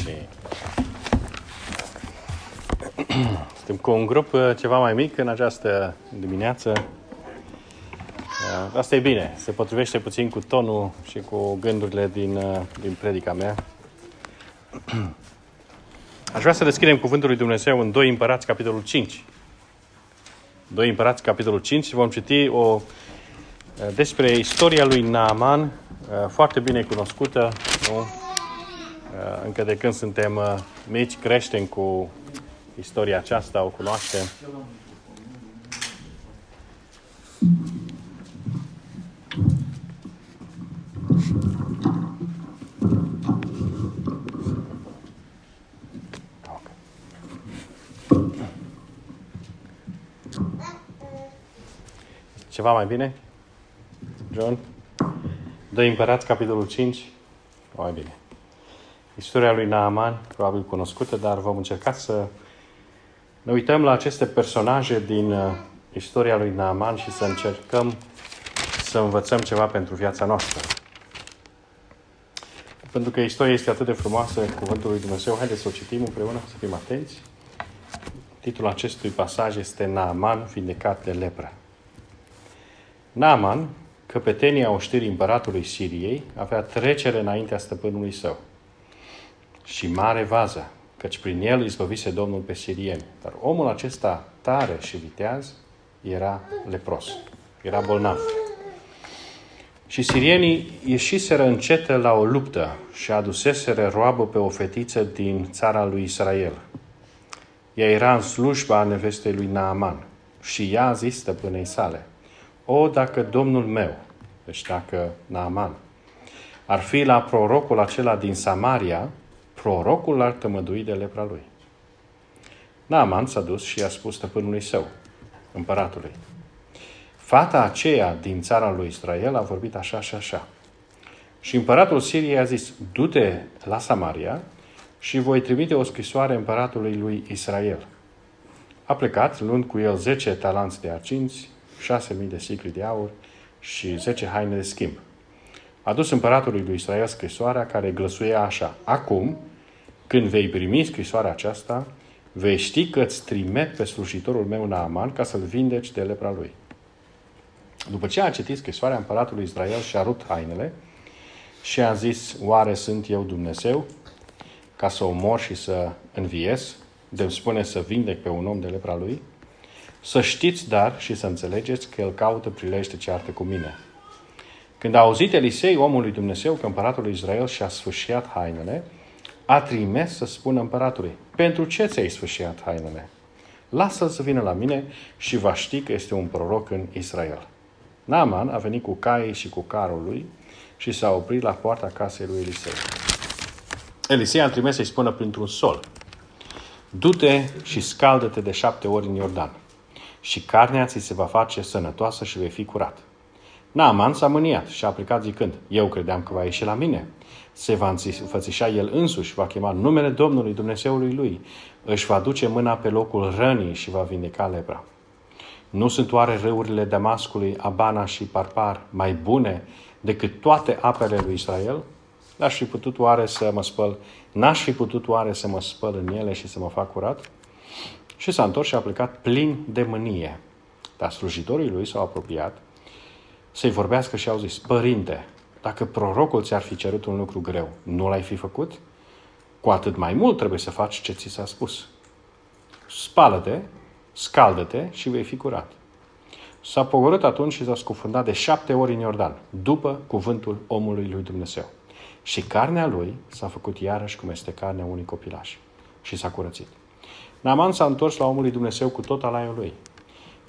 Și... Suntem cu un grup uh, ceva mai mic în această dimineață. Uh, Asta e bine, se potrivește puțin cu tonul și cu gândurile din, uh, din predica mea. Aș vrea să deschidem Cuvântul lui Dumnezeu în 2 Împărați, capitolul 5. 2 Împărați, capitolul 5 și vom citi o, despre istoria lui Naaman, foarte bine cunoscută, nu? Încă de când suntem mici, creștem cu istoria aceasta, o cunoaștem. Ceva mai bine? John? Doi împărați, capitolul 5. Mai bine. Istoria lui Naaman, probabil cunoscută, dar vom încerca să ne uităm la aceste personaje din uh, istoria lui Naaman și să încercăm să învățăm ceva pentru viața noastră. Pentru că istoria este atât de frumoasă, cuvântul lui Dumnezeu, haideți să o citim împreună, să fim atenți. Titlul acestui pasaj este Naaman, vindecat de lepră. Naaman, căpetenia oștirii împăratului Siriei, avea trecere înaintea stăpânului său și mare vază, căci prin el izbăvise Domnul pe sirieni. Dar omul acesta tare și viteaz era lepros, era bolnav. Și sirienii ieșiseră încetă la o luptă și aduseseră roabă pe o fetiță din țara lui Israel. Ea era în slujba nevestei lui Naaman și ea a zis stăpânei sale, O, dacă Domnul meu, deci dacă Naaman, ar fi la prorocul acela din Samaria, prorocul l-ar tămădui de lepra lui. Naaman s-a dus și i-a spus stăpânului său, împăratului, Fata aceea din țara lui Israel a vorbit așa și așa. Și împăratul Siriei a zis, du-te la Samaria și voi trimite o scrisoare împăratului lui Israel. A plecat, luând cu el 10 talanți de arcinți, 6.000 de sicli de aur și 10 haine de schimb. A dus împăratului lui Israel scrisoarea care glăsuia așa. Acum, când vei primi scrisoarea aceasta, vei ști că îți trimet pe slujitorul meu Naaman ca să-l vindeci de lepra lui. După ce a citit scrisoarea împăratului Israel și a rupt hainele și a zis, oare sunt eu Dumnezeu ca să omor și să înviez, de spune să vindec pe un om de lepra lui? Să știți, dar, și să înțelegeți că el caută prilej de ceartă cu mine. Când a auzit Elisei, omul lui Dumnezeu, că împăratul lui Israel și-a sfârșit hainele, a trimis să spună împăratului, pentru ce ți-ai sfârșit hainele? Lasă-l să vină la mine și va ști că este un proroc în Israel. Naaman a venit cu caii și cu carul lui și s-a oprit la poarta casei lui Elisei. Elisei a trimis să-i spună printr-un sol, Du-te și scaldă-te de șapte ori în Iordan și carnea ți se va face sănătoasă și vei fi curat. Naaman s-a mâniat și a aplicat zicând, eu credeam că va ieși la mine. Se va înfățișa el însuși, va chema numele Domnului Dumnezeului lui, își va duce mâna pe locul rănii și va vindeca lepra. Nu sunt oare râurile Damascului, Abana și Parpar mai bune decât toate apele lui Israel? N-aș fi putut oare să mă spăl, n-aș fi putut oare să mă spăl în ele și să mă fac curat? Și s-a întors și a plecat plin de mânie. Dar slujitorii lui s-au apropiat să-i vorbească și au zis, Părinte, dacă prorocul ți-ar fi cerut un lucru greu, nu l-ai fi făcut? Cu atât mai mult trebuie să faci ce ți s-a spus. Spală-te, scaldă-te și vei fi curat. S-a pogorât atunci și s-a scufundat de șapte ori în Iordan, după cuvântul omului lui Dumnezeu. Și carnea lui s-a făcut iarăși cum este carnea unui copilaș. Și s-a curățit. Naaman s-a întors la omul lui Dumnezeu cu tot alaiul lui.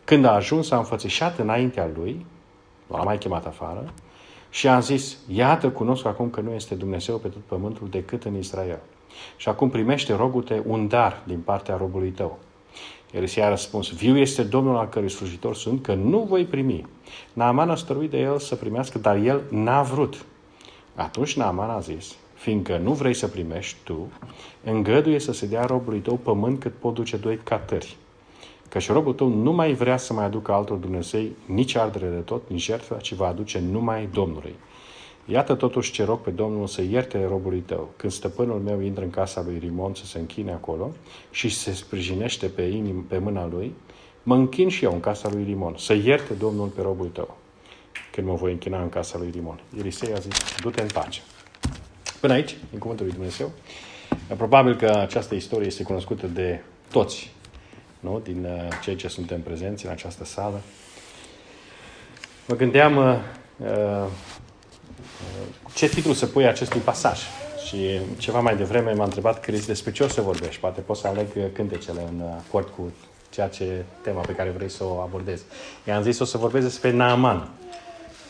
Când a ajuns, s-a înfățișat înaintea lui, l-a mai chemat afară, și a zis, iată, cunosc acum că nu este Dumnezeu pe tot pământul decât în Israel. Și acum primește, rogute, un dar din partea robului tău. Elisei a răspuns, viu este Domnul al cărui slujitor sunt, că nu voi primi. Naaman a stăruit de el să primească, dar el n-a vrut. Atunci Naaman a zis, fiindcă nu vrei să primești tu, îngăduie să se dea robului tău pământ cât pot duce doi catări. Căci robul tău nu mai vrea să mai aducă altul Dumnezeu nici ardere de tot, nici jertfă, ci va aduce numai Domnului. Iată totuși ce rog pe Domnul să ierte robului tău. Când stăpânul meu intră în casa lui Rimon să se închine acolo și se sprijinește pe, inim, pe mâna lui, mă închin și eu în casa lui Rimon, să ierte Domnul pe robul tău. Când mă voi închina în casa lui Rimon. Elisei a zis, du-te în pace. Până aici, în cuvântul lui Dumnezeu. Probabil că această istorie este cunoscută de toți, nu? din uh, cei ce suntem prezenți în această sală. Mă gândeam uh, uh, ce titlu să pui acestui pasaj. Și ceva mai devreme m-a întrebat Cris despre ce o să vorbești. Poate pot să aleg cântecele în acord cu ceea ce tema pe care vrei să o abordezi. I-am zis o să vorbesc despre Naaman.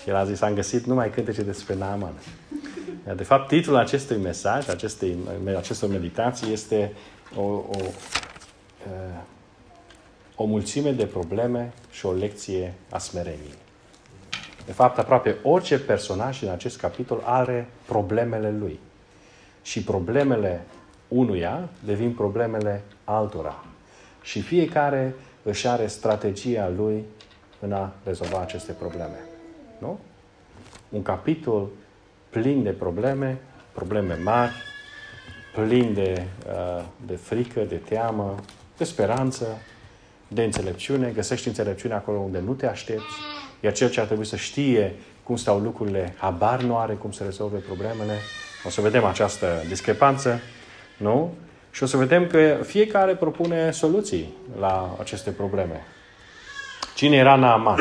Și el a zis, am găsit numai cântece despre Naaman. De fapt, titlul acestui mesaj, acestei, acestor meditații, este o, o, o mulțime de probleme și o lecție a smereniei. De fapt, aproape orice personaj din acest capitol are problemele lui. Și problemele unuia devin problemele altora. Și fiecare își are strategia lui în a rezolva aceste probleme. Nu? Un capitol plin de probleme, probleme mari, plin de, uh, de frică, de teamă, de speranță, de înțelepciune. Găsești înțelepciune acolo unde nu te aștepți. Iar cel ce ar trebui să știe cum stau lucrurile, habar nu are cum să rezolve problemele. O să vedem această discrepanță, nu? Și o să vedem că fiecare propune soluții la aceste probleme. Cine era Naaman?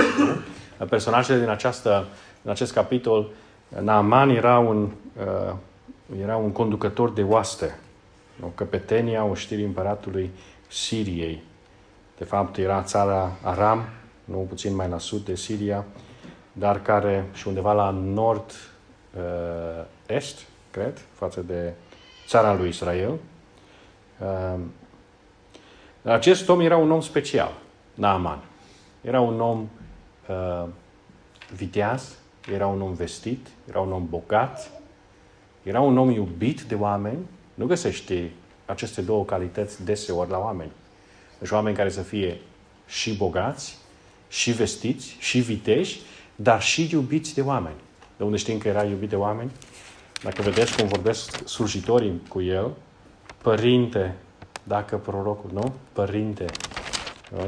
Nu? Personajele din, această, din acest capitol, Naaman era un, uh, era un conducător de oaste. Nu? Căpetenia oștirii împăratului Siriei. De fapt, era țara Aram, nu puțin mai la sud de Siria, dar care și undeva la nord-est, uh, cred, față de țara lui Israel. Uh, acest om era un om special, Naaman. Era un om uh, viteaz, era un om vestit, era un om bogat, era un om iubit de oameni. Nu găsești aceste două calități deseori la oameni. Deci oameni care să fie și bogați, și vestiți, și viteși, dar și iubiți de oameni. De unde știm că era iubit de oameni? Dacă vedeți cum vorbesc slujitorii cu el, părinte, dacă prorocul, nu? Părinte.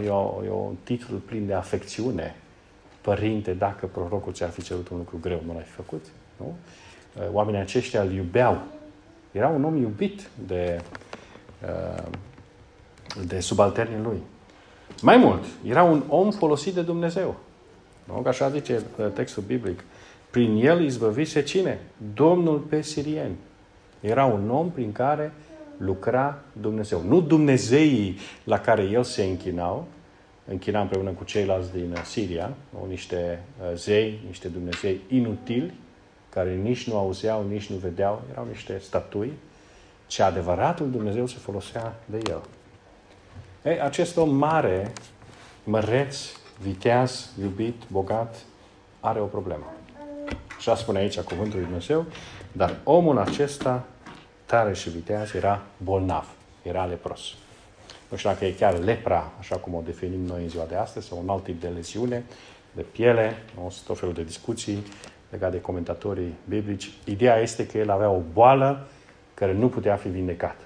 E, o, e un titlu plin de afecțiune. Părinte, dacă prorocul ți-ar fi cerut un lucru greu, nu l-ai fi făcut? Nu? Oamenii aceștia îl iubeau. Era un om iubit de, de subalternii lui. Mai mult, era un om folosit de Dumnezeu. Nu? Că așa zice uh, textul biblic. Prin el izbăvise cine? Domnul pe sirieni. Era un om prin care lucra Dumnezeu. Nu Dumnezeii la care el se închinau, închina împreună cu ceilalți din uh, Siria, nu? niște uh, zei, niște Dumnezei inutili, care nici nu auzeau, nici nu vedeau, erau niște statui, ci adevăratul Dumnezeu se folosea de el. Ei, acest om mare, măreț, viteaz, iubit, bogat, are o problemă. Așa spune aici cuvântul lui Dumnezeu, dar omul acesta, tare și viteaz, era bolnav, era lepros. Nu știu dacă e chiar lepra, așa cum o definim noi în ziua de astăzi, sau un alt tip de leziune, de piele, nu? tot felul de discuții legate de comentatorii biblici. Ideea este că el avea o boală care nu putea fi vindecată.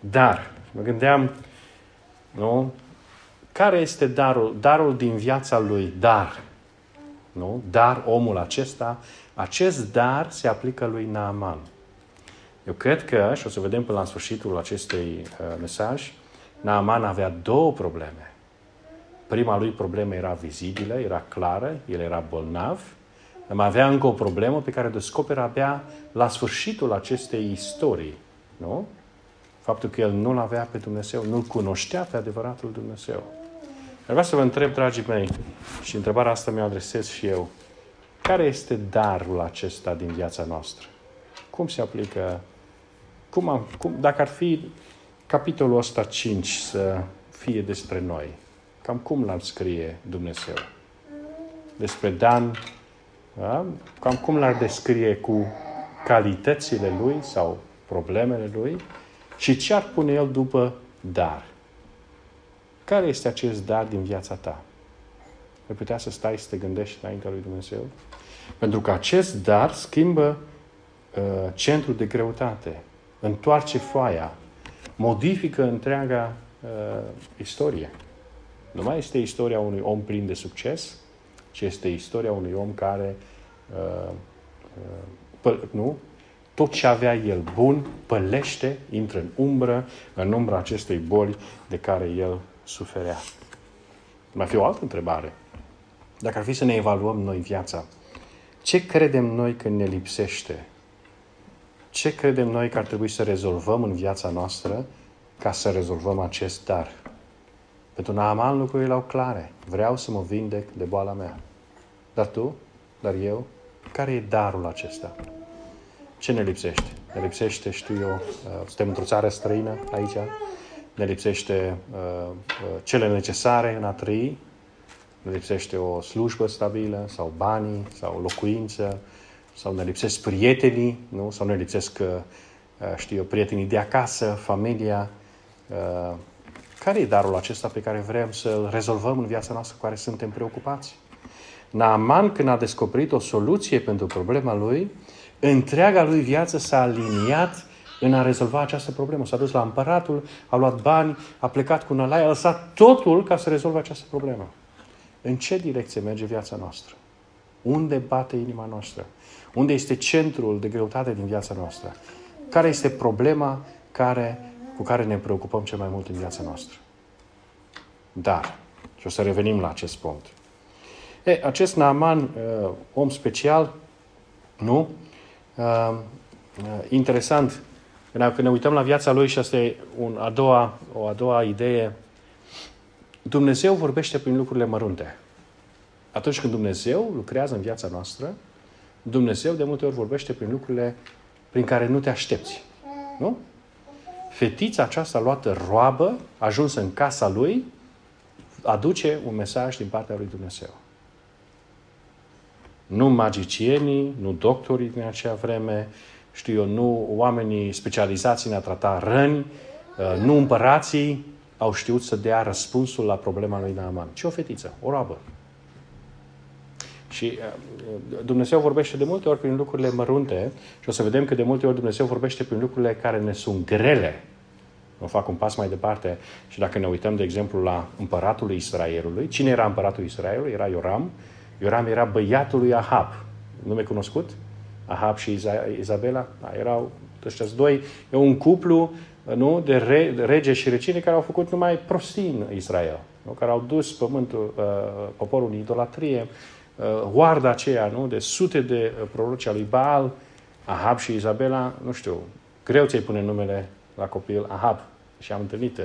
Dar Mă gândeam, nu? Care este darul, darul din viața lui? Dar. Nu? Dar omul acesta, acest dar se aplică lui Naaman. Eu cred că, și o să vedem până la sfârșitul acestui uh, mesaj, Naaman avea două probleme. Prima lui problemă era vizibilă, era clară, el era bolnav, mai avea încă o problemă pe care o descoperă abia la sfârșitul acestei istorii. Nu? Faptul că el nu-L avea pe Dumnezeu, nu-L cunoștea pe adevăratul Dumnezeu. Vreau să vă întreb, dragii mei, și întrebarea asta mi-o adresez și eu. Care este darul acesta din viața noastră? Cum se aplică? Cum am, cum, dacă ar fi capitolul ăsta 5 să fie despre noi, cam cum l-ar scrie Dumnezeu? Despre Dan, da? cam cum l-ar descrie cu calitățile lui sau problemele lui? Și ce ar pune el după dar? Care este acest dar din viața ta? Ai putea să stai să te gândești înaintea lui Dumnezeu? Pentru că acest dar schimbă uh, centrul de greutate, întoarce foaia, modifică întreaga uh, istorie. Nu mai este istoria unui om plin de succes, ci este istoria unui om care uh, uh, nu, tot ce avea el bun pălește, intră în umbră, în umbra acestei boli de care el suferea. Mai fi o altă întrebare. Dacă ar fi să ne evaluăm noi viața, ce credem noi că ne lipsește? Ce credem noi că ar trebui să rezolvăm în viața noastră ca să rezolvăm acest dar? Pentru Naaman lucrurile erau clare. Vreau să mă vindec de boala mea. Dar tu, dar eu, care e darul acesta? Ce ne lipsește? Ne lipsește, știu eu, uh, suntem într-o țară străină aici, ne lipsește uh, uh, cele necesare în a trăi, ne lipsește o slujbă stabilă, sau banii, sau locuință, sau ne lipsesc prietenii, nu? sau ne lipsesc, uh, știu eu, prietenii de acasă, familia. Uh, care e darul acesta pe care vrem să-l rezolvăm în viața noastră cu care suntem preocupați? Naaman, când a descoperit o soluție pentru problema lui, întreaga lui viață s-a aliniat în a rezolva această problemă. S-a dus la împăratul, a luat bani, a plecat cu nălai, a lăsat totul ca să rezolve această problemă. În ce direcție merge viața noastră? Unde bate inima noastră? Unde este centrul de greutate din viața noastră? Care este problema care, cu care ne preocupăm cel mai mult în viața noastră? Dar, și o să revenim la acest punct. E, acest Naaman, uh, om special, nu? Uh, uh, interesant, când ne uităm la viața lui, și asta e un, a doua, o a doua idee, Dumnezeu vorbește prin lucrurile mărunte. Atunci când Dumnezeu lucrează în viața noastră, Dumnezeu de multe ori vorbește prin lucrurile prin care nu te aștepți. Nu? Fetița aceasta luată roabă, ajunsă în casa lui, aduce un mesaj din partea lui Dumnezeu. Nu magicienii, nu doctorii din acea vreme, știu eu, nu oamenii specializați în a trata răni, uh, nu împărații au știut să dea răspunsul la problema lui Naaman, ci o fetiță, o roabă. Și uh, Dumnezeu vorbește de multe ori prin lucrurile mărunte și o să vedem că de multe ori Dumnezeu vorbește prin lucrurile care ne sunt grele. O fac un pas mai departe și dacă ne uităm, de exemplu, la împăratul Israelului, cine era împăratul Israelului? Era Ioram. Ioram era băiatul lui Ahab. Nume cunoscut? Ahab și Izabela. Da, erau ăștia doi. E un cuplu nu? de, re, de rege și regine care au făcut numai prostii în Israel. Nu? Care au dus pământul, uh, poporul în idolatrie, uh, hoarda aceea nu? de sute de uh, proroci al lui Baal, Ahab și Izabela, nu știu, greu ți-ai pune numele la copil Ahab. Și am întâlnit, uh,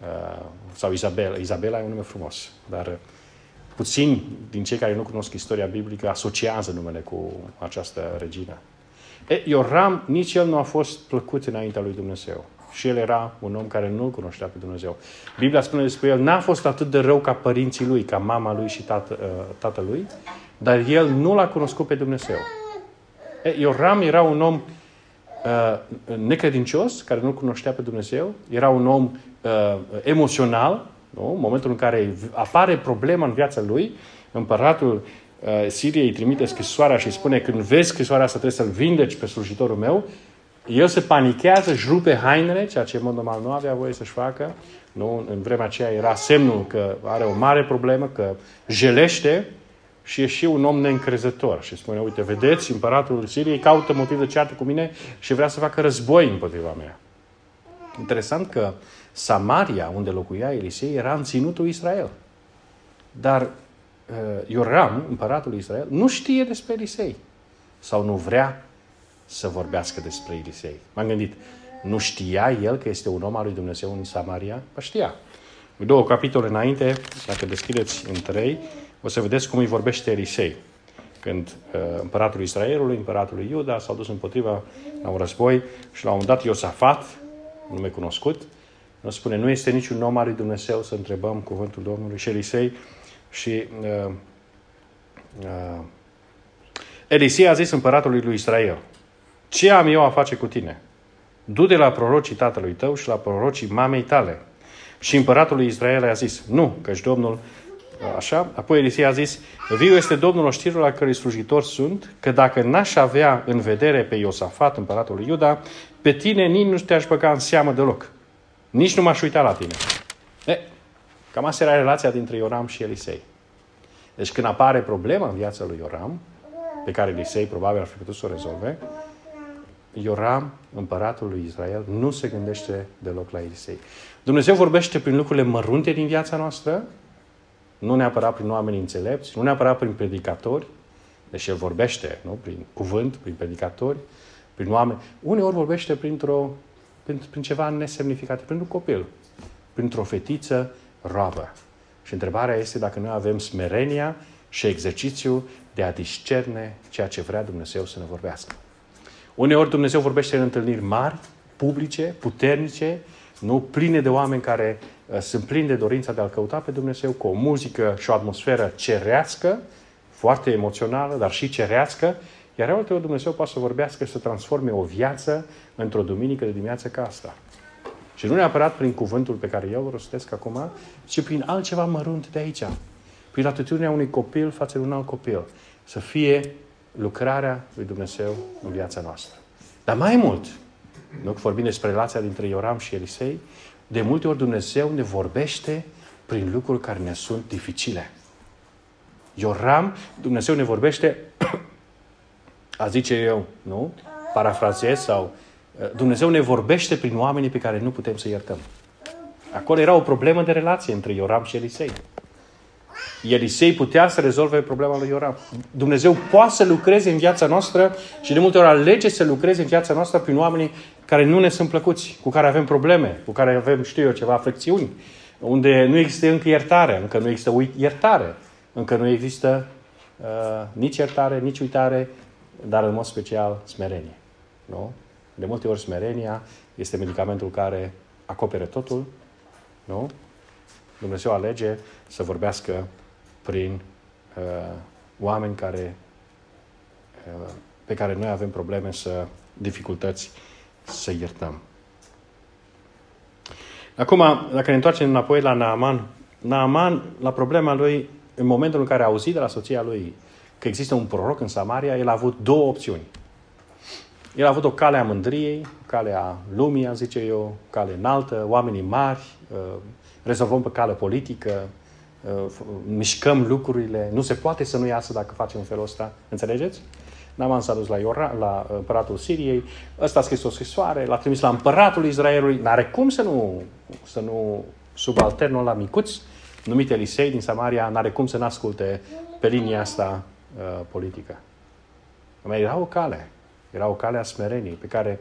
uh, sau Izabela, Izabela e un nume frumos, dar uh, puțini din cei care nu cunosc istoria biblică asociază numele cu această regină. E, Ioram, nici el nu a fost plăcut înaintea lui Dumnezeu. Și el era un om care nu cunoștea pe Dumnezeu. Biblia spune despre el, n-a fost atât de rău ca părinții lui, ca mama lui și tată, uh, tatălui, dar el nu l-a cunoscut pe Dumnezeu. E, Ioram era un om uh, necredincios, care nu cunoștea pe Dumnezeu, era un om uh, emoțional, nu? în momentul în care apare problema în viața lui, împăratul uh, Siriei îi trimite scrisoarea și spune când vezi scrisoarea asta trebuie să-l vindeci pe slujitorul meu, el se panichează, își rupe hainele, ceea ce în mod normal nu avea voie să-și facă. Nu? În vremea aceea era semnul că are o mare problemă, că jelește și e și un om neîncrezător. Și spune, uite, vedeți, împăratul Siriei caută motiv de ceartă cu mine și vrea să facă război împotriva mea. Interesant că Samaria, unde locuia Elisei, era în ținutul Israel. Dar uh, Ioram, împăratul Israel, nu știe despre Elisei. Sau nu vrea să vorbească despre Elisei. M-am gândit, nu știa el că este un om al lui Dumnezeu în Samaria? Păi știa. Două capitole înainte, dacă deschideți în trei, o să vedeți cum îi vorbește Elisei. Când uh, împăratul Israelului, împăratul lui Iuda s-au dus împotriva la un război și la un dat Iosafat, un nume cunoscut, nu spune, nu este niciun om al lui Dumnezeu să întrebăm cuvântul Domnului și Elisei și uh, uh, Elisei a zis împăratului lui Israel, ce am eu a face cu tine? Du-te la prorocii tatălui tău și la prorocii mamei tale. Și împăratul lui Israel a zis, nu, căci Domnul Așa? Apoi Elisei a zis, viu este Domnul oștirilor la cărui slujitor sunt, că dacă n-aș avea în vedere pe Iosafat, împăratul lui Iuda, pe tine nici nu te-aș băga în seamă deloc. Nici nu m-aș uita la tine. E, cam asta era relația dintre Ioram și Elisei. Deci când apare problema în viața lui Ioram, pe care Elisei probabil ar fi putut să o rezolve, Ioram, împăratul lui Israel, nu se gândește deloc la Elisei. Dumnezeu vorbește prin lucrurile mărunte din viața noastră, nu neapărat prin oameni înțelepți, nu neapărat prin predicatori, deși El vorbește, nu? prin cuvânt, prin predicatori, prin oameni. Uneori vorbește printr-o, prin, prin ceva nesemnificativ, printr-un copil, printr-o fetiță roabă. Și întrebarea este dacă noi avem smerenia și exercițiul de a discerne ceea ce vrea Dumnezeu să ne vorbească. Uneori Dumnezeu vorbește în întâlniri mari, publice, puternice, nu pline de oameni care uh, sunt plini de dorința de a-L căuta pe Dumnezeu, cu o muzică și o atmosferă cerească, foarte emoțională, dar și cerească, iar alte ori Dumnezeu poate să vorbească și să transforme o viață într-o duminică de dimineață ca asta. Și nu neapărat prin cuvântul pe care eu îl rostesc acum, ci prin altceva mărunt de aici. Prin atitudinea unui copil față de un alt copil. Să fie lucrarea lui Dumnezeu în viața noastră. Dar mai mult, nu vorbim despre relația dintre Ioram și Elisei, de multe ori Dumnezeu ne vorbește prin lucruri care ne sunt dificile. Ioram, Dumnezeu ne vorbește, a zice eu, nu? Parafrazez sau Dumnezeu ne vorbește prin oamenii pe care nu putem să iertăm. Acolo era o problemă de relație între Ioram și Elisei. Elisei putea să rezolve problema lui Ioram. Dumnezeu poate să lucreze în viața noastră și de multe ori alege să lucreze în viața noastră prin oamenii care nu ne sunt plăcuți, cu care avem probleme, cu care avem, știu eu, ceva afecțiuni, unde nu există încă iertare, încă nu există iertare, încă nu există uh, nici iertare, nici uitare, dar în mod special smerenie. Nu? De multe ori smerenia este medicamentul care acopere totul, nu? Dumnezeu alege să vorbească prin uh, oameni care, uh, pe care noi avem probleme să, dificultăți să iertăm. Acum, dacă ne întoarcem înapoi la Naaman, Naaman, la problema lui, în momentul în care a auzit de la soția lui că există un proroc în Samaria, el a avut două opțiuni. El a avut o cale a mândriei, calea lumii, a zice eu, cale înaltă, oamenii mari, uh, rezolvăm pe cale politică, uh, mișcăm lucrurile. Nu se poate să nu iasă dacă facem în felul ăsta. Înțelegeți? Naman s-a dus la, Iora, la împăratul Siriei, ăsta a scris o scrisoare, l-a trimis la împăratul Israelului, n-are cum să nu, să nu subalternul la micuț, numit Elisei din Samaria, n-are cum să nu asculte pe linia asta uh, politică. Mai era o cale, era o cale a smereniei pe care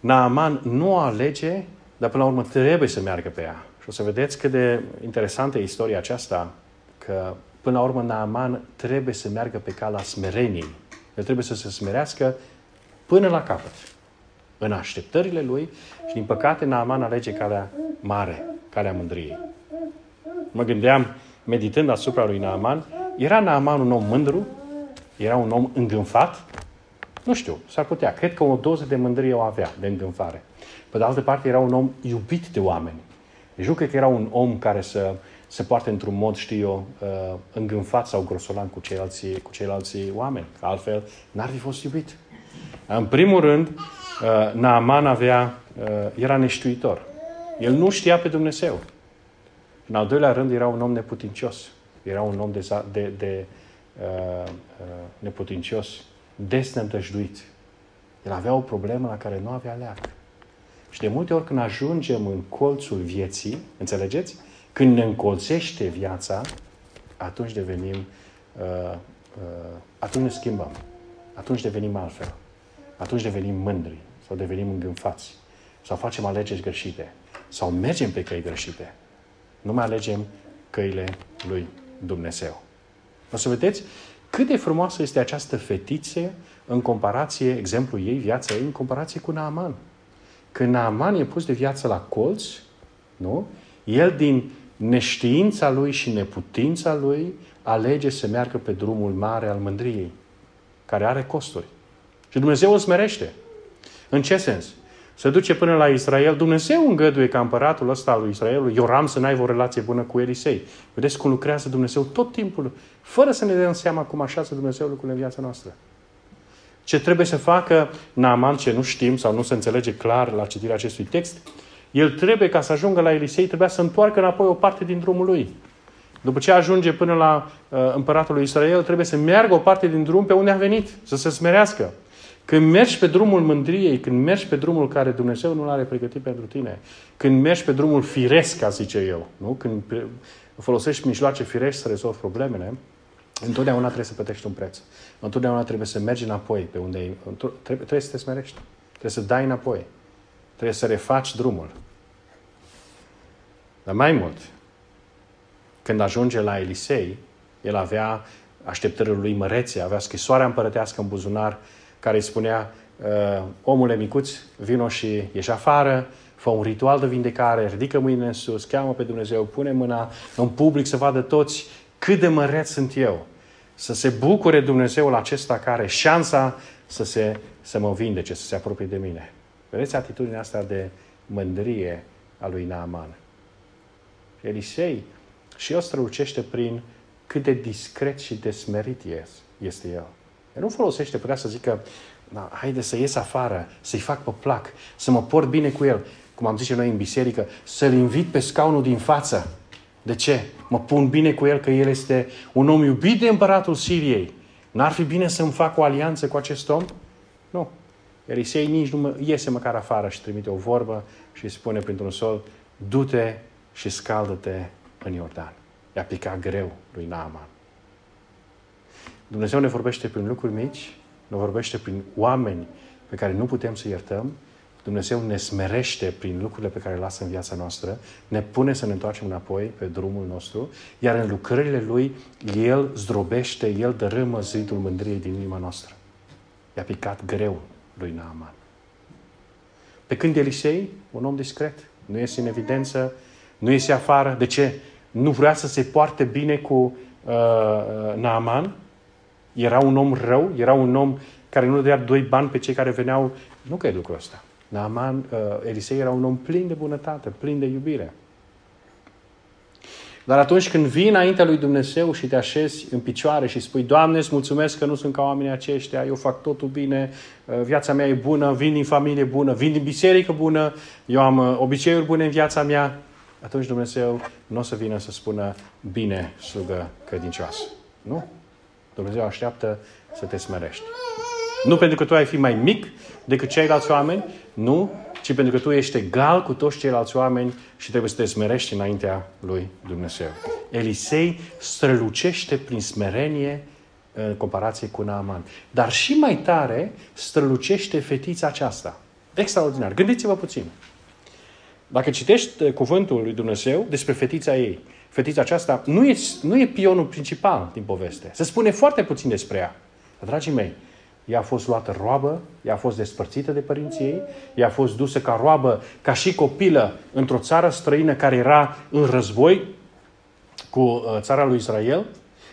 Naaman nu o alege dar până la urmă trebuie să meargă pe ea. Și o să vedeți cât de interesantă e istoria aceasta, că până la urmă Naaman trebuie să meargă pe calea smereniei. El trebuie să se smerească până la capăt. În așteptările lui și din păcate Naaman alege calea mare, calea mândriei. Mă gândeam, meditând asupra lui Naaman, era Naaman un om mândru? Era un om îngânfat? Nu știu, s-ar putea. Cred că o doză de mândrie o avea, de îngânfare. Pe de altă parte, era un om iubit de oameni. Deci nu cred că era un om care să se poarte într-un mod, știu eu, uh, îngânfat sau grosolan cu ceilalți, cu ceilalți oameni. Că altfel, n-ar fi fost iubit. În primul rând, uh, Naaman avea, uh, era neștiuitor. El nu știa pe Dumnezeu. În al doilea rând, era un om neputincios. Era un om de, de, de uh, uh, neputincios, desnădăjduit. El avea o problemă la care nu avea leac. Și de multe ori când ajungem în colțul vieții, înțelegeți? Când ne încolțește viața, atunci devenim, uh, uh, atunci ne schimbăm. Atunci devenim altfel. Atunci devenim mândri sau devenim îngânfați. Sau facem alegeri greșite. Sau mergem pe căi greșite. Nu mai alegem căile lui Dumnezeu. O să vedeți cât de frumoasă este această fetiță în comparație, exemplul ei, viața ei, în comparație cu Naaman. Când Naaman e pus de viață la colț, nu? El din neștiința lui și neputința lui alege să meargă pe drumul mare al mândriei, care are costuri. Și Dumnezeu îl smerește. În ce sens? Se duce până la Israel. Dumnezeu îngăduie ca împăratul ăsta al lui Israel, Ioram, să n-aibă o relație bună cu Elisei. Vedeți cum lucrează Dumnezeu tot timpul, fără să ne dăm seama cum așează Dumnezeu lucrurile în viața noastră. Ce trebuie să facă Naaman, ce nu știm sau nu se înțelege clar la citirea acestui text, el trebuie, ca să ajungă la Elisei, trebuia să întoarcă înapoi o parte din drumul lui. După ce ajunge până la uh, împăratul lui Israel, trebuie să meargă o parte din drum pe unde a venit, să se smerească. Când mergi pe drumul mândriei, când mergi pe drumul care Dumnezeu nu l-are pregătit pentru tine, când mergi pe drumul firesc, ca zice eu, nu? când folosești mijloace firești să rezolvi problemele, întotdeauna trebuie să plătești un preț. Întotdeauna trebuie să mergi înapoi pe unde ai, trebuie, trebuie să te smerești. Trebuie să dai înapoi. Trebuie să refaci drumul. Dar mai mult, când ajunge la Elisei, el avea așteptările lui mărețe, avea scrisoarea împărătească în buzunar care îi spunea uh, omule micuț, vino și ieși afară, fă un ritual de vindecare, ridică mâinile în sus, cheamă pe Dumnezeu, pune mâna în public să vadă toți cât de măreț sunt eu. Să se bucure Dumnezeul acesta care are șansa să, se, să mă vindece, să se apropie de mine. Vedeți atitudinea asta de mândrie a lui Naaman. Elisei și el strălucește prin cât de discret și de smerit este el. El nu folosește, putea să zică, da, haide să ies afară, să-i fac pe plac, să mă port bine cu el, cum am zis noi în biserică, să-l invit pe scaunul din față. De ce? Mă pun bine cu el că el este un om iubit de împăratul Siriei. N-ar fi bine să-mi fac o alianță cu acest om? Nu. Elisei nici nu mă, iese măcar afară și trimite o vorbă și îi spune printr-un sol, du-te și scaldă-te în Iordan. I-a picat greu lui Naaman. Dumnezeu ne vorbește prin lucruri mici, ne vorbește prin oameni pe care nu putem să iertăm. Dumnezeu ne smerește prin lucrurile pe care le lasă în viața noastră, ne pune să ne întoarcem înapoi pe drumul nostru, iar în lucrările Lui, El zdrobește, El dărâmă zidul mândriei din inima noastră. I-a picat greu lui Naaman. Pe când Elisei, un om discret, nu iese în evidență, nu iese afară. De ce? Nu vrea să se poarte bine cu uh, uh Naaman. Era un om rău, era un om care nu dădea doi bani pe cei care veneau. Nu că e lucrul ăsta. Naaman, uh, Elisei era un om plin de bunătate, plin de iubire. Dar atunci când vii înaintea lui Dumnezeu și te așezi în picioare și spui, Doamne, îți mulțumesc că nu sunt ca oamenii aceștia, eu fac totul bine, uh, viața mea e bună, vin din familie bună, vin din biserică bună, eu am uh, obiceiuri bune în viața mea, atunci Dumnezeu nu o să vină să spună, bine, slugă credincioasă. Nu? Dumnezeu așteaptă să te smerești. Nu pentru că tu ai fi mai mic decât ceilalți oameni, nu, ci pentru că tu ești egal cu toți ceilalți oameni și trebuie să te smerești înaintea lui Dumnezeu. Elisei strălucește prin smerenie în comparație cu Naaman. Dar și mai tare strălucește fetița aceasta. Extraordinar. Gândiți-vă puțin. Dacă citești uh, cuvântul lui Dumnezeu despre fetița ei, fetița aceasta nu e, nu e pionul principal din poveste. Se spune foarte puțin despre ea. Dar, dragii mei, ea a fost luată roabă, ea a fost despărțită de părinții ei, ea a fost dusă ca roabă, ca și copilă, într-o țară străină care era în război cu uh, țara lui Israel,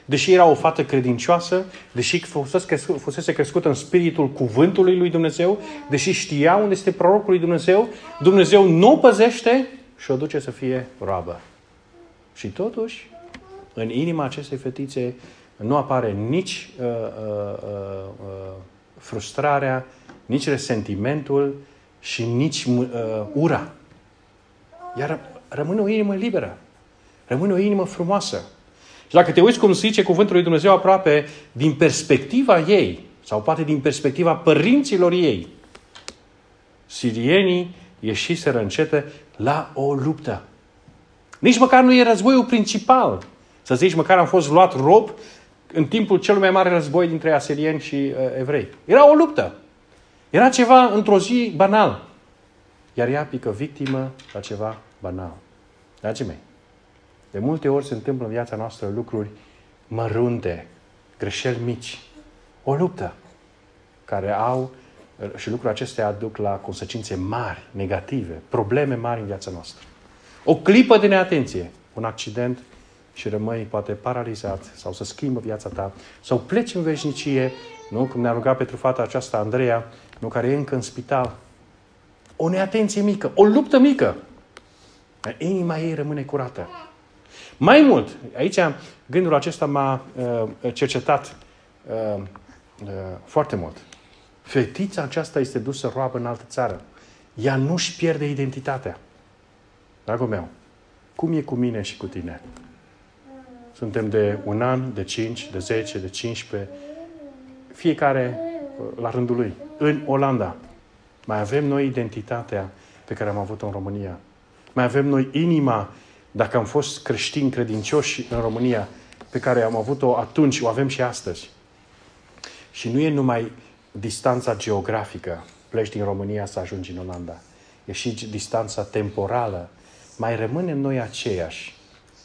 deși era o fată credincioasă, deși fusese crescută în spiritul cuvântului lui Dumnezeu, deși știa unde este prorocul lui Dumnezeu, Dumnezeu nu o păzește și o duce să fie roabă. Și totuși, în inima acestei fetițe nu apare nici uh, uh, uh, uh, frustrarea, nici resentimentul și nici uh, ura. Iar rămâne o inimă liberă. Rămâne o inimă frumoasă. Și dacă te uiți cum zice cuvântul lui Dumnezeu aproape din perspectiva ei, sau poate din perspectiva părinților ei, sirienii ieșiseră încete la o luptă. Nici măcar nu e războiul principal. Să zici, măcar am fost luat rob în timpul cel mai mare război dintre asirieni și uh, evrei. Era o luptă. Era ceva într-o zi banal. Iar ea pică victimă la ceva banal. Dragii mei, de multe ori se întâmplă în viața noastră lucruri mărunte, greșeli mici. O luptă care au și lucrurile acestea aduc la consecințe mari, negative, probleme mari în viața noastră. O clipă de neatenție, un accident și rămâi poate paralizat sau să schimbă viața ta sau pleci în veșnicie, nu? Cum ne-a rugat pentru fata aceasta, Andreea, nu? care e încă în spital. o neatenție mică, o luptă mică. Dar inima ei rămâne curată. Mai mult, aici gândul acesta m-a uh, cercetat uh, uh, foarte mult. Fetița aceasta este dusă roabă în altă țară. Ea nu-și pierde identitatea. Dragul meu, cum e cu mine și cu tine? Suntem de un an, de 5, de 10, de 15, fiecare uh, la rândul lui. În Olanda. Mai avem noi identitatea pe care am avut-o în România. Mai avem noi inima, dacă am fost creștini credincioși în România, pe care am avut-o atunci, o avem și astăzi. Și nu e numai distanța geografică, pleci din România să ajungi în Olanda. E și distanța temporală. Mai rămânem noi aceiași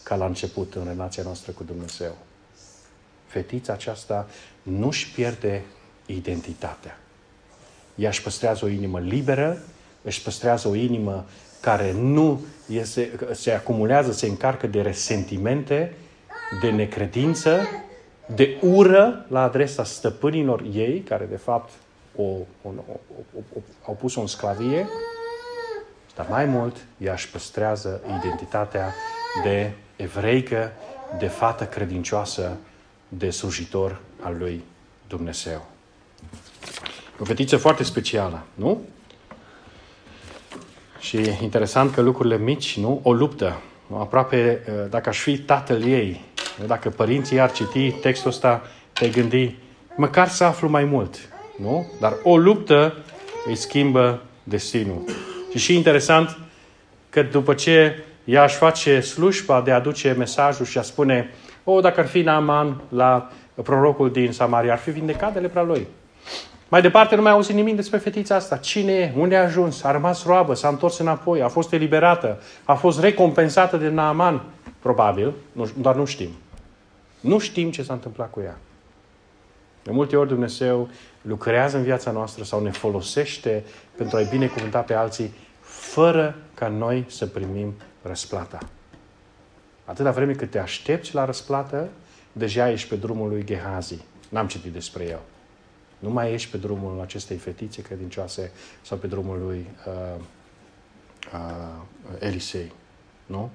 ca la început în relația noastră cu Dumnezeu. Fetița aceasta nu-și pierde identitatea. Ea își păstrează o inimă liberă, își păstrează o inimă care nu este, se acumulează, se încarcă de resentimente, de necredință, de ură la adresa stăpânilor ei, care de fapt o, o, o, o, au pus-o în sclavie, dar mai mult, ea își păstrează identitatea de evreică, de fată credincioasă, de slujitor al lui Dumnezeu. O fetiță foarte specială, nu? Și interesant că lucrurile mici, nu? O luptă. Nu? Aproape, uh, dacă aș fi tatăl ei, dacă părinții ar citi textul ăsta, te gândi, măcar să aflu mai mult. Nu? Dar o luptă îi schimbă destinul. Și și interesant că după ce ea își face slujba de a aduce mesajul și a spune, o, dacă ar fi Naaman la prorocul din Samaria, ar fi vindecat de lepra lui. Mai departe nu mai auzi nimic despre fetița asta. Cine e? Unde a ajuns? A rămas roabă, s-a întors înapoi, a fost eliberată, a fost recompensată de Naaman. Probabil, nu, doar nu știm. Nu știm ce s-a întâmplat cu ea. De multe ori Dumnezeu lucrează în viața noastră sau ne folosește pentru a-i binecuvânta pe alții fără ca noi să primim răsplata. Atâta vreme cât te aștepți la răsplată, deja ești pe drumul lui Gehazi. N-am citit despre el. Nu mai ești pe drumul acestei fetițe credincioase sau pe drumul lui uh, uh, Elisei. Nu?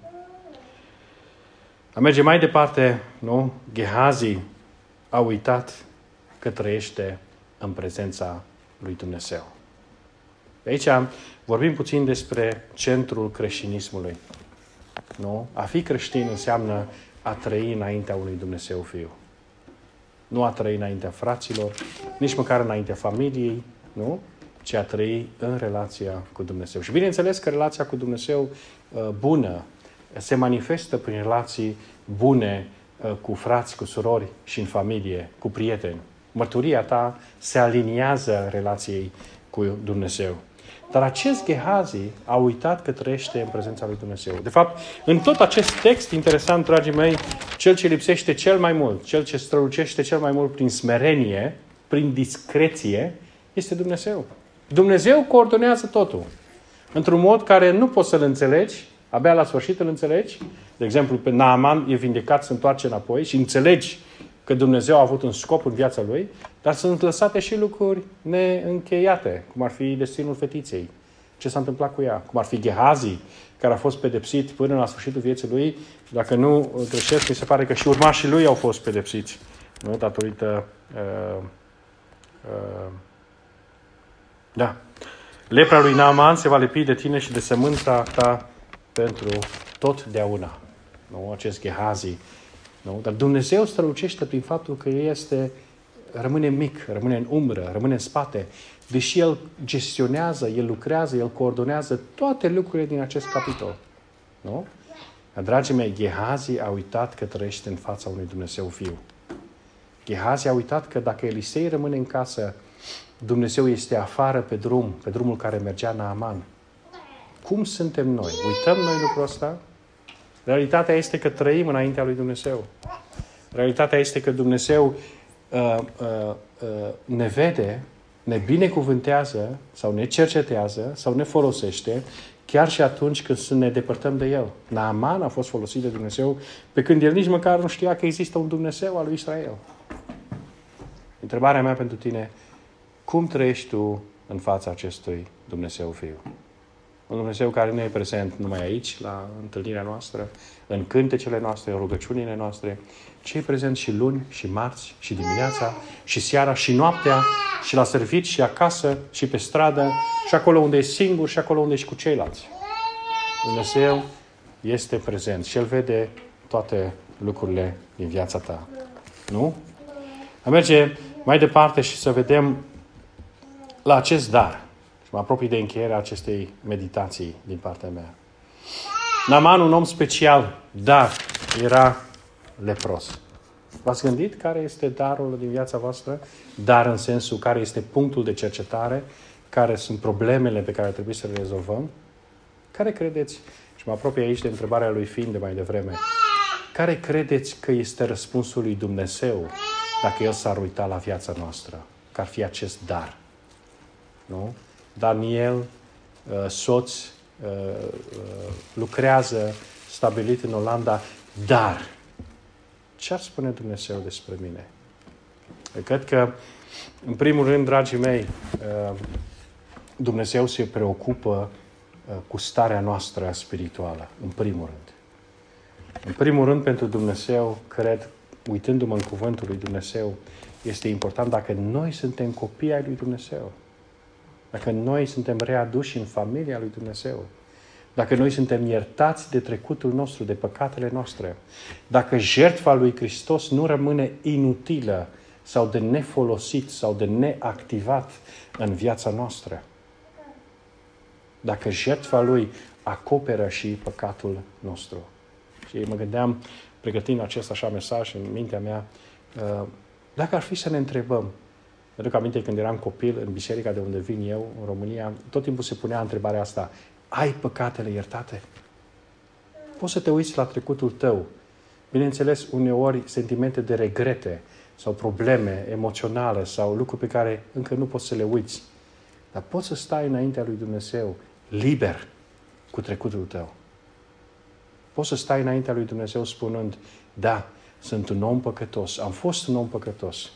A merge mai departe, nu? Gehazi a uitat că trăiește în prezența lui Dumnezeu. De aici vorbim puțin despre centrul creștinismului. Nu? A fi creștin înseamnă a trăi înaintea unui Dumnezeu Fiu. Nu a trăi înaintea fraților, nici măcar înaintea familiei, nu? ci a trăi în relația cu Dumnezeu. Și bineînțeles că relația cu Dumnezeu uh, bună se manifestă prin relații bune uh, cu frați, cu surori și în familie, cu prieteni. Mărturia ta se aliniază relației cu Dumnezeu. Dar acest Gehazi a uitat că trăiește în prezența lui Dumnezeu. De fapt, în tot acest text, interesant, dragii mei, cel ce lipsește cel mai mult, cel ce strălucește cel mai mult prin smerenie, prin discreție, este Dumnezeu. Dumnezeu coordonează totul. Într-un mod care nu poți să-l înțelegi, abia la sfârșit îl înțelegi. De exemplu, pe Naaman e vindecat, se întoarce înapoi și înțelegi că Dumnezeu a avut un scop în viața lui, dar sunt lăsate și lucruri neîncheiate, cum ar fi destinul fetiței. Ce s-a întâmplat cu ea? Cum ar fi Gehazi, care a fost pedepsit până la sfârșitul vieții lui. Dacă nu greșesc, mi se pare că și urmașii lui au fost pedepsiți. Nu? Datorită... Uh, uh, da. Lepra lui Naaman se va lipi de tine și de sămânța ta pentru totdeauna. Nu? Acest Gehazi nu? Dar Dumnezeu strălucește prin faptul că El este, rămâne mic, rămâne în umbră, rămâne în spate, deși El gestionează, El lucrează, El coordonează toate lucrurile din acest capitol. Nu? Dar, dragii mei, Gehazi a uitat că trăiește în fața unui Dumnezeu viu. Gehazi a uitat că dacă Elisei rămâne în casă, Dumnezeu este afară pe drum, pe drumul care mergea Naaman. Cum suntem noi? Uităm noi lucrul ăsta? Realitatea este că trăim înaintea lui Dumnezeu. Realitatea este că Dumnezeu uh, uh, uh, ne vede, ne binecuvântează sau ne cercetează sau ne folosește chiar și atunci când ne depărtăm de El. Naaman a fost folosit de Dumnezeu pe când el nici măcar nu știa că există un Dumnezeu al lui Israel. Întrebarea mea pentru tine, cum trăiești tu în fața acestui Dumnezeu Fiu? Un Dumnezeu care nu e prezent numai aici, la întâlnirea noastră, în cântecele noastre, în rugăciunile noastre, ci e prezent și luni, și marți, și dimineața, și seara, și noaptea, și la servici, și acasă, și pe stradă, și acolo unde e singur, și acolo unde e și cu ceilalți. Dumnezeu este prezent și El vede toate lucrurile din viața ta. Nu? A merge mai departe și să vedem la acest dar. Și mă apropii de încheierea acestei meditații din partea mea. Naman, un om special, dar era lepros. V-ați gândit care este darul din viața voastră? Dar în sensul care este punctul de cercetare, care sunt problemele pe care trebuie să le rezolvăm? Care credeți, și mă apropii aici de întrebarea lui Fin de mai devreme, care credeți că este răspunsul lui Dumnezeu dacă El s-ar uita la viața noastră? Că ar fi acest dar. Nu? Daniel, uh, soț, uh, uh, lucrează stabilit în Olanda, dar ce ar spune Dumnezeu despre mine? Cred că, în primul rând, dragii mei, Dumnezeu se preocupă cu starea noastră spirituală, în primul rând. În primul rând, pentru Dumnezeu, cred, uitându-mă în cuvântul lui Dumnezeu, este important dacă noi suntem copii ai lui Dumnezeu. Dacă noi suntem readuși în familia lui Dumnezeu. Dacă noi suntem iertați de trecutul nostru, de păcatele noastre. Dacă jertfa lui Hristos nu rămâne inutilă sau de nefolosit sau de neactivat în viața noastră. Dacă jertfa lui acoperă și păcatul nostru. Și mă gândeam, pregătind acest așa mesaj în mintea mea, uh, dacă ar fi să ne întrebăm, pentru că aminte când eram copil în biserica de unde vin eu, în România, tot timpul se punea întrebarea asta, ai păcatele iertate? Poți să te uiți la trecutul tău. Bineînțeles, uneori sentimente de regrete sau probleme emoționale sau lucruri pe care încă nu poți să le uiți. Dar poți să stai înaintea lui Dumnezeu liber cu trecutul tău. Poți să stai înaintea lui Dumnezeu spunând, da, sunt un om păcătos, am fost un om păcătos,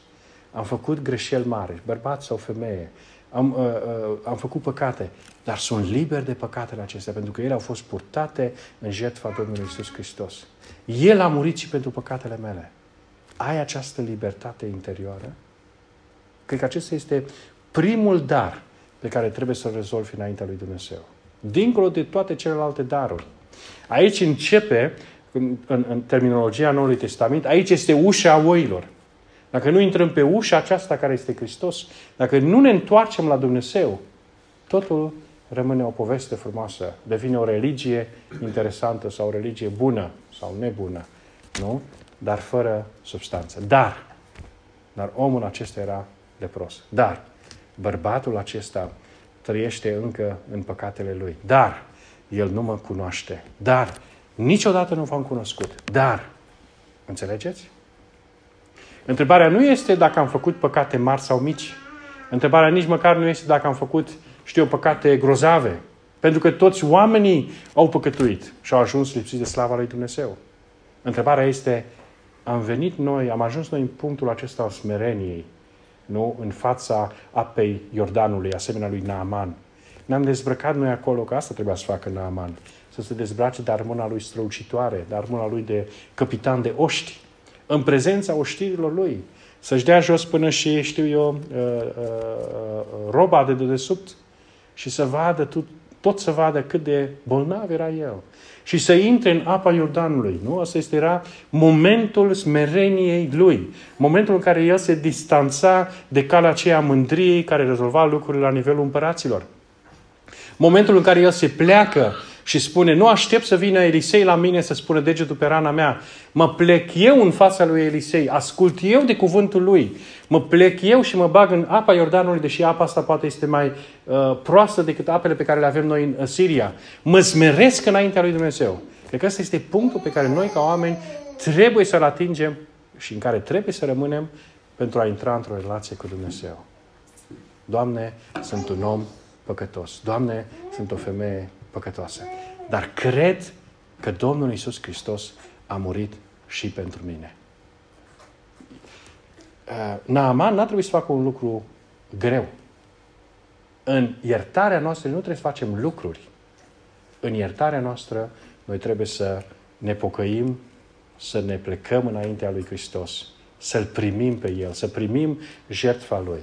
am făcut greșeli mari, bărbat sau femeie, am, uh, uh, am făcut păcate, dar sunt liber de păcatele acestea, pentru că ele au fost purtate în jertfa Domnului Isus Hristos. El a murit și pentru păcatele mele. Ai această libertate interioară? Cred că acesta este primul dar pe care trebuie să-l rezolvi înaintea lui Dumnezeu. Dincolo de toate celelalte daruri. Aici începe, în, în, în terminologia Noului Testament, aici este ușa oilor. Dacă nu intrăm pe ușa aceasta care este Hristos, dacă nu ne întoarcem la Dumnezeu, totul rămâne o poveste frumoasă, devine o religie interesantă sau o religie bună sau nebună, nu? Dar fără substanță. Dar, dar omul acesta era lepros. Dar, bărbatul acesta trăiește încă în păcatele lui. Dar, el nu mă cunoaște. Dar, niciodată nu v-am cunoscut. Dar, înțelegeți? Întrebarea nu este dacă am făcut păcate mari sau mici. Întrebarea nici măcar nu este dacă am făcut, știu, păcate grozave. Pentru că toți oamenii au păcătuit și au ajuns lipsiți de slava lui Dumnezeu. Întrebarea este, am venit noi, am ajuns noi în punctul acesta al smereniei, nu? În fața apei Iordanului, asemenea lui Naaman. Ne-am dezbrăcat noi acolo, că asta trebuia să facă Naaman. Să se dezbrace de armâna lui strălucitoare, de armâna lui de capitan de oști în prezența oștirilor lui. Să-și dea jos până și, știu eu, uh, uh, uh, roba de dedesubt și să vadă, tot să vadă cât de bolnav era el. Și să intre în apa Iordanului. Nu? Asta este era momentul smereniei lui. Momentul în care el se distanța de calea aceea mândriei care rezolva lucrurile la nivelul împăraților. Momentul în care el se pleacă și spune, nu aștept să vină Elisei la mine să spună degetul pe rana mea. Mă plec eu în fața lui Elisei, ascult eu de cuvântul lui. Mă plec eu și mă bag în apa Iordanului, deși apa asta poate este mai uh, proastă decât apele pe care le avem noi în uh, Siria. Mă smeresc înaintea lui Dumnezeu. Cred că ăsta este punctul pe care noi ca oameni trebuie să-l atingem și în care trebuie să rămânem pentru a intra într-o relație cu Dumnezeu. Doamne, sunt un om păcătos. Doamne, sunt o femeie păcătoasă. Dar cred că Domnul Isus Hristos a murit și pentru mine. Uh, Naaman n-a trebuit să facă un lucru greu. În iertarea noastră nu trebuie să facem lucruri În iertarea noastră, noi trebuie să ne pocăim, să ne plecăm înaintea lui Hristos, să-L primim pe El, să primim jertfa Lui.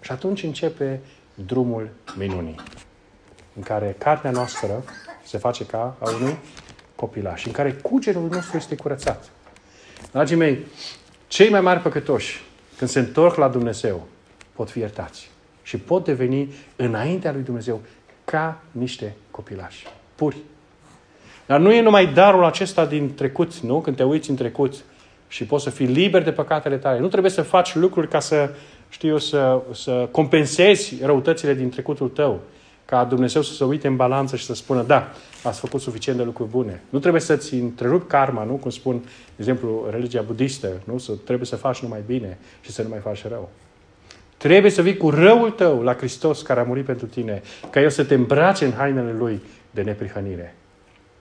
Și atunci începe drumul minunii, în care carnea noastră se face ca a unui copilaș, în care cugerul nostru este curățat. Dragii mei, cei mai mari păcătoși, când se întorc la Dumnezeu, pot fi iertați și pot deveni înaintea lui Dumnezeu ca niște copilași, puri. Dar nu e numai darul acesta din trecut, nu? Când te uiți în trecut și poți să fii liber de păcatele tale. Nu trebuie să faci lucruri ca să, știu să, să compensezi răutățile din trecutul tău. Ca Dumnezeu să se uite în balanță și să spună, da, ați făcut suficient de lucruri bune. Nu trebuie să-ți întrerup karma, nu? Cum spun, de exemplu, religia budistă, nu? Să, trebuie să faci numai bine și să nu mai faci rău. Trebuie să vii cu răul tău la Hristos care a murit pentru tine, ca El să te îmbrace în hainele Lui de neprihănire.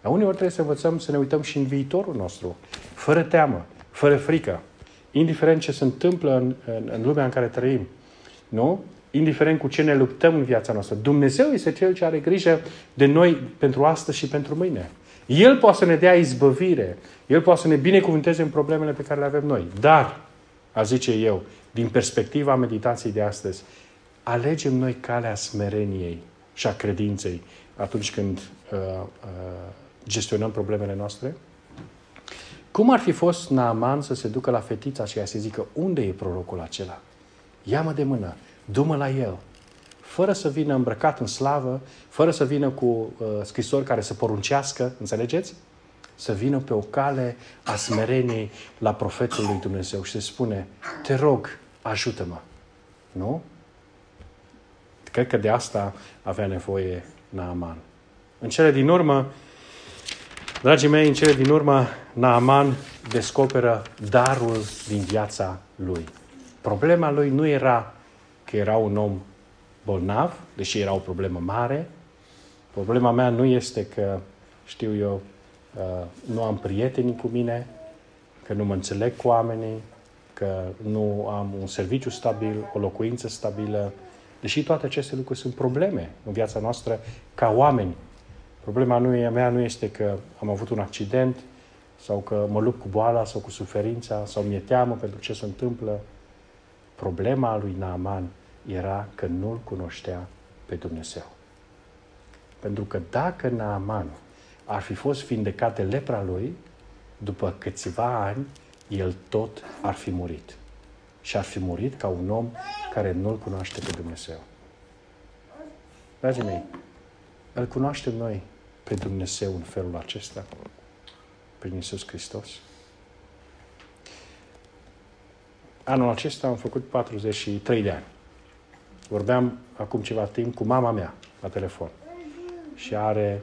Dar uneori trebuie să învățăm să ne uităm și în viitorul nostru, fără teamă, fără frică, indiferent ce se întâmplă în, în, în lumea în care trăim. Nu? Indiferent cu ce ne luptăm în viața noastră. Dumnezeu este Cel ce are grijă de noi pentru astăzi și pentru mâine. El poate să ne dea izbăvire. El poate să ne binecuvânteze în problemele pe care le avem noi. Dar, a zice eu, din perspectiva meditației de astăzi, alegem noi calea smereniei și a credinței atunci când uh, uh, gestionăm problemele noastre? Cum ar fi fost Naaman să se ducă la fetița aceea și să zică, unde e prorocul acela? Ia-mă de mână, du-mă la el. Fără să vină îmbrăcat în slavă, fără să vină cu uh, scrisori care să poruncească, înțelegeți? Să vină pe o cale a smereniei la profetul lui Dumnezeu și se spune, te rog, ajută-mă. Nu? Cred că de asta avea nevoie Naaman. În cele din urmă, dragii mei, în cele din urmă, Naaman descoperă darul din viața lui. Problema lui nu era că era un om bolnav, deși era o problemă mare. Problema mea nu este că, știu eu, uh, nu am prieteni cu mine, că nu mă înțeleg cu oamenii, că nu am un serviciu stabil, o locuință stabilă, deși toate aceste lucruri sunt probleme în viața noastră ca oameni. Problema nu e, mea nu este că am avut un accident sau că mă lupt cu boala sau cu suferința sau mi-e teamă pentru ce se întâmplă. Problema lui Naaman era că nu-L cunoștea pe Dumnezeu. Pentru că dacă Naaman ar fi fost vindecat de lepra lui, după câțiva ani, el tot ar fi murit. Și ar fi murit ca un om care nu-L cunoaște pe Dumnezeu. Dragii mei, îl cunoaștem noi pe Dumnezeu în felul acesta, prin Iisus Hristos. Anul acesta am făcut 43 de ani. Vorbeam acum ceva timp cu mama mea la telefon. Și are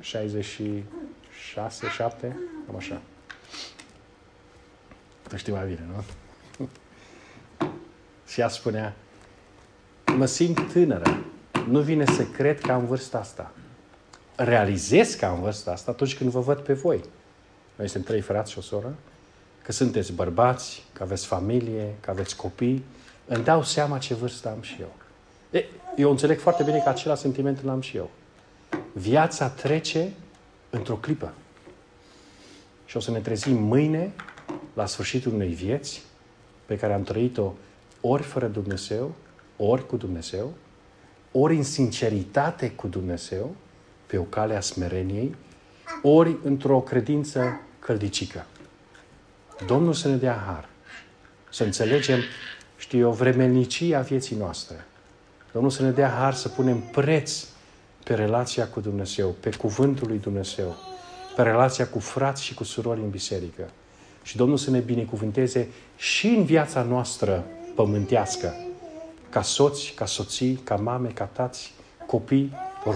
66, 7, cam așa. Tu știi mai bine, nu? și ea spunea, mă simt tânără. Nu vine să cred că am vârsta asta. Realizez că am vârsta asta atunci când vă văd pe voi. Noi suntem trei frați și o soră. Că sunteți bărbați, că aveți familie, că aveți copii. Îmi dau seama ce vârstă am și eu. E, eu înțeleg foarte bine că acela sentiment îl am și eu. Viața trece într-o clipă. Și o să ne trezim mâine, la sfârșitul unei vieți, pe care am trăit-o ori fără Dumnezeu, ori cu Dumnezeu, ori în sinceritate cu Dumnezeu, pe o cale a smereniei, ori într-o credință căldicică. Domnul să ne dea har, să înțelegem, știu o vremelnicie a vieții noastre. Domnul să ne dea har să punem preț pe relația cu Dumnezeu, pe cuvântul lui Dumnezeu, pe relația cu frați și cu surori în biserică. Și Domnul să ne binecuvânteze și în viața noastră pământească, ca soți, ca soții, ca mame, ca tați, copii,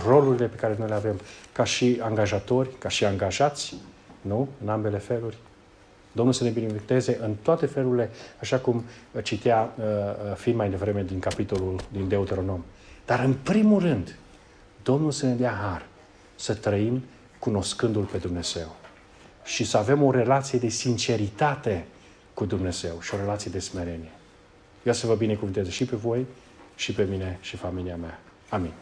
rolurile pe care noi le avem, ca și angajatori, ca și angajați, nu? În ambele feluri. Domnul să ne binecuvânteze în toate felurile, așa cum citea uh, uh fi mai devreme din capitolul din Deuteronom. Dar în primul rând, Domnul să ne dea har să trăim cunoscându-L pe Dumnezeu și să avem o relație de sinceritate cu Dumnezeu și o relație de smerenie. Ia să vă binecuvânteze și pe voi, și pe mine, și familia mea. Amin.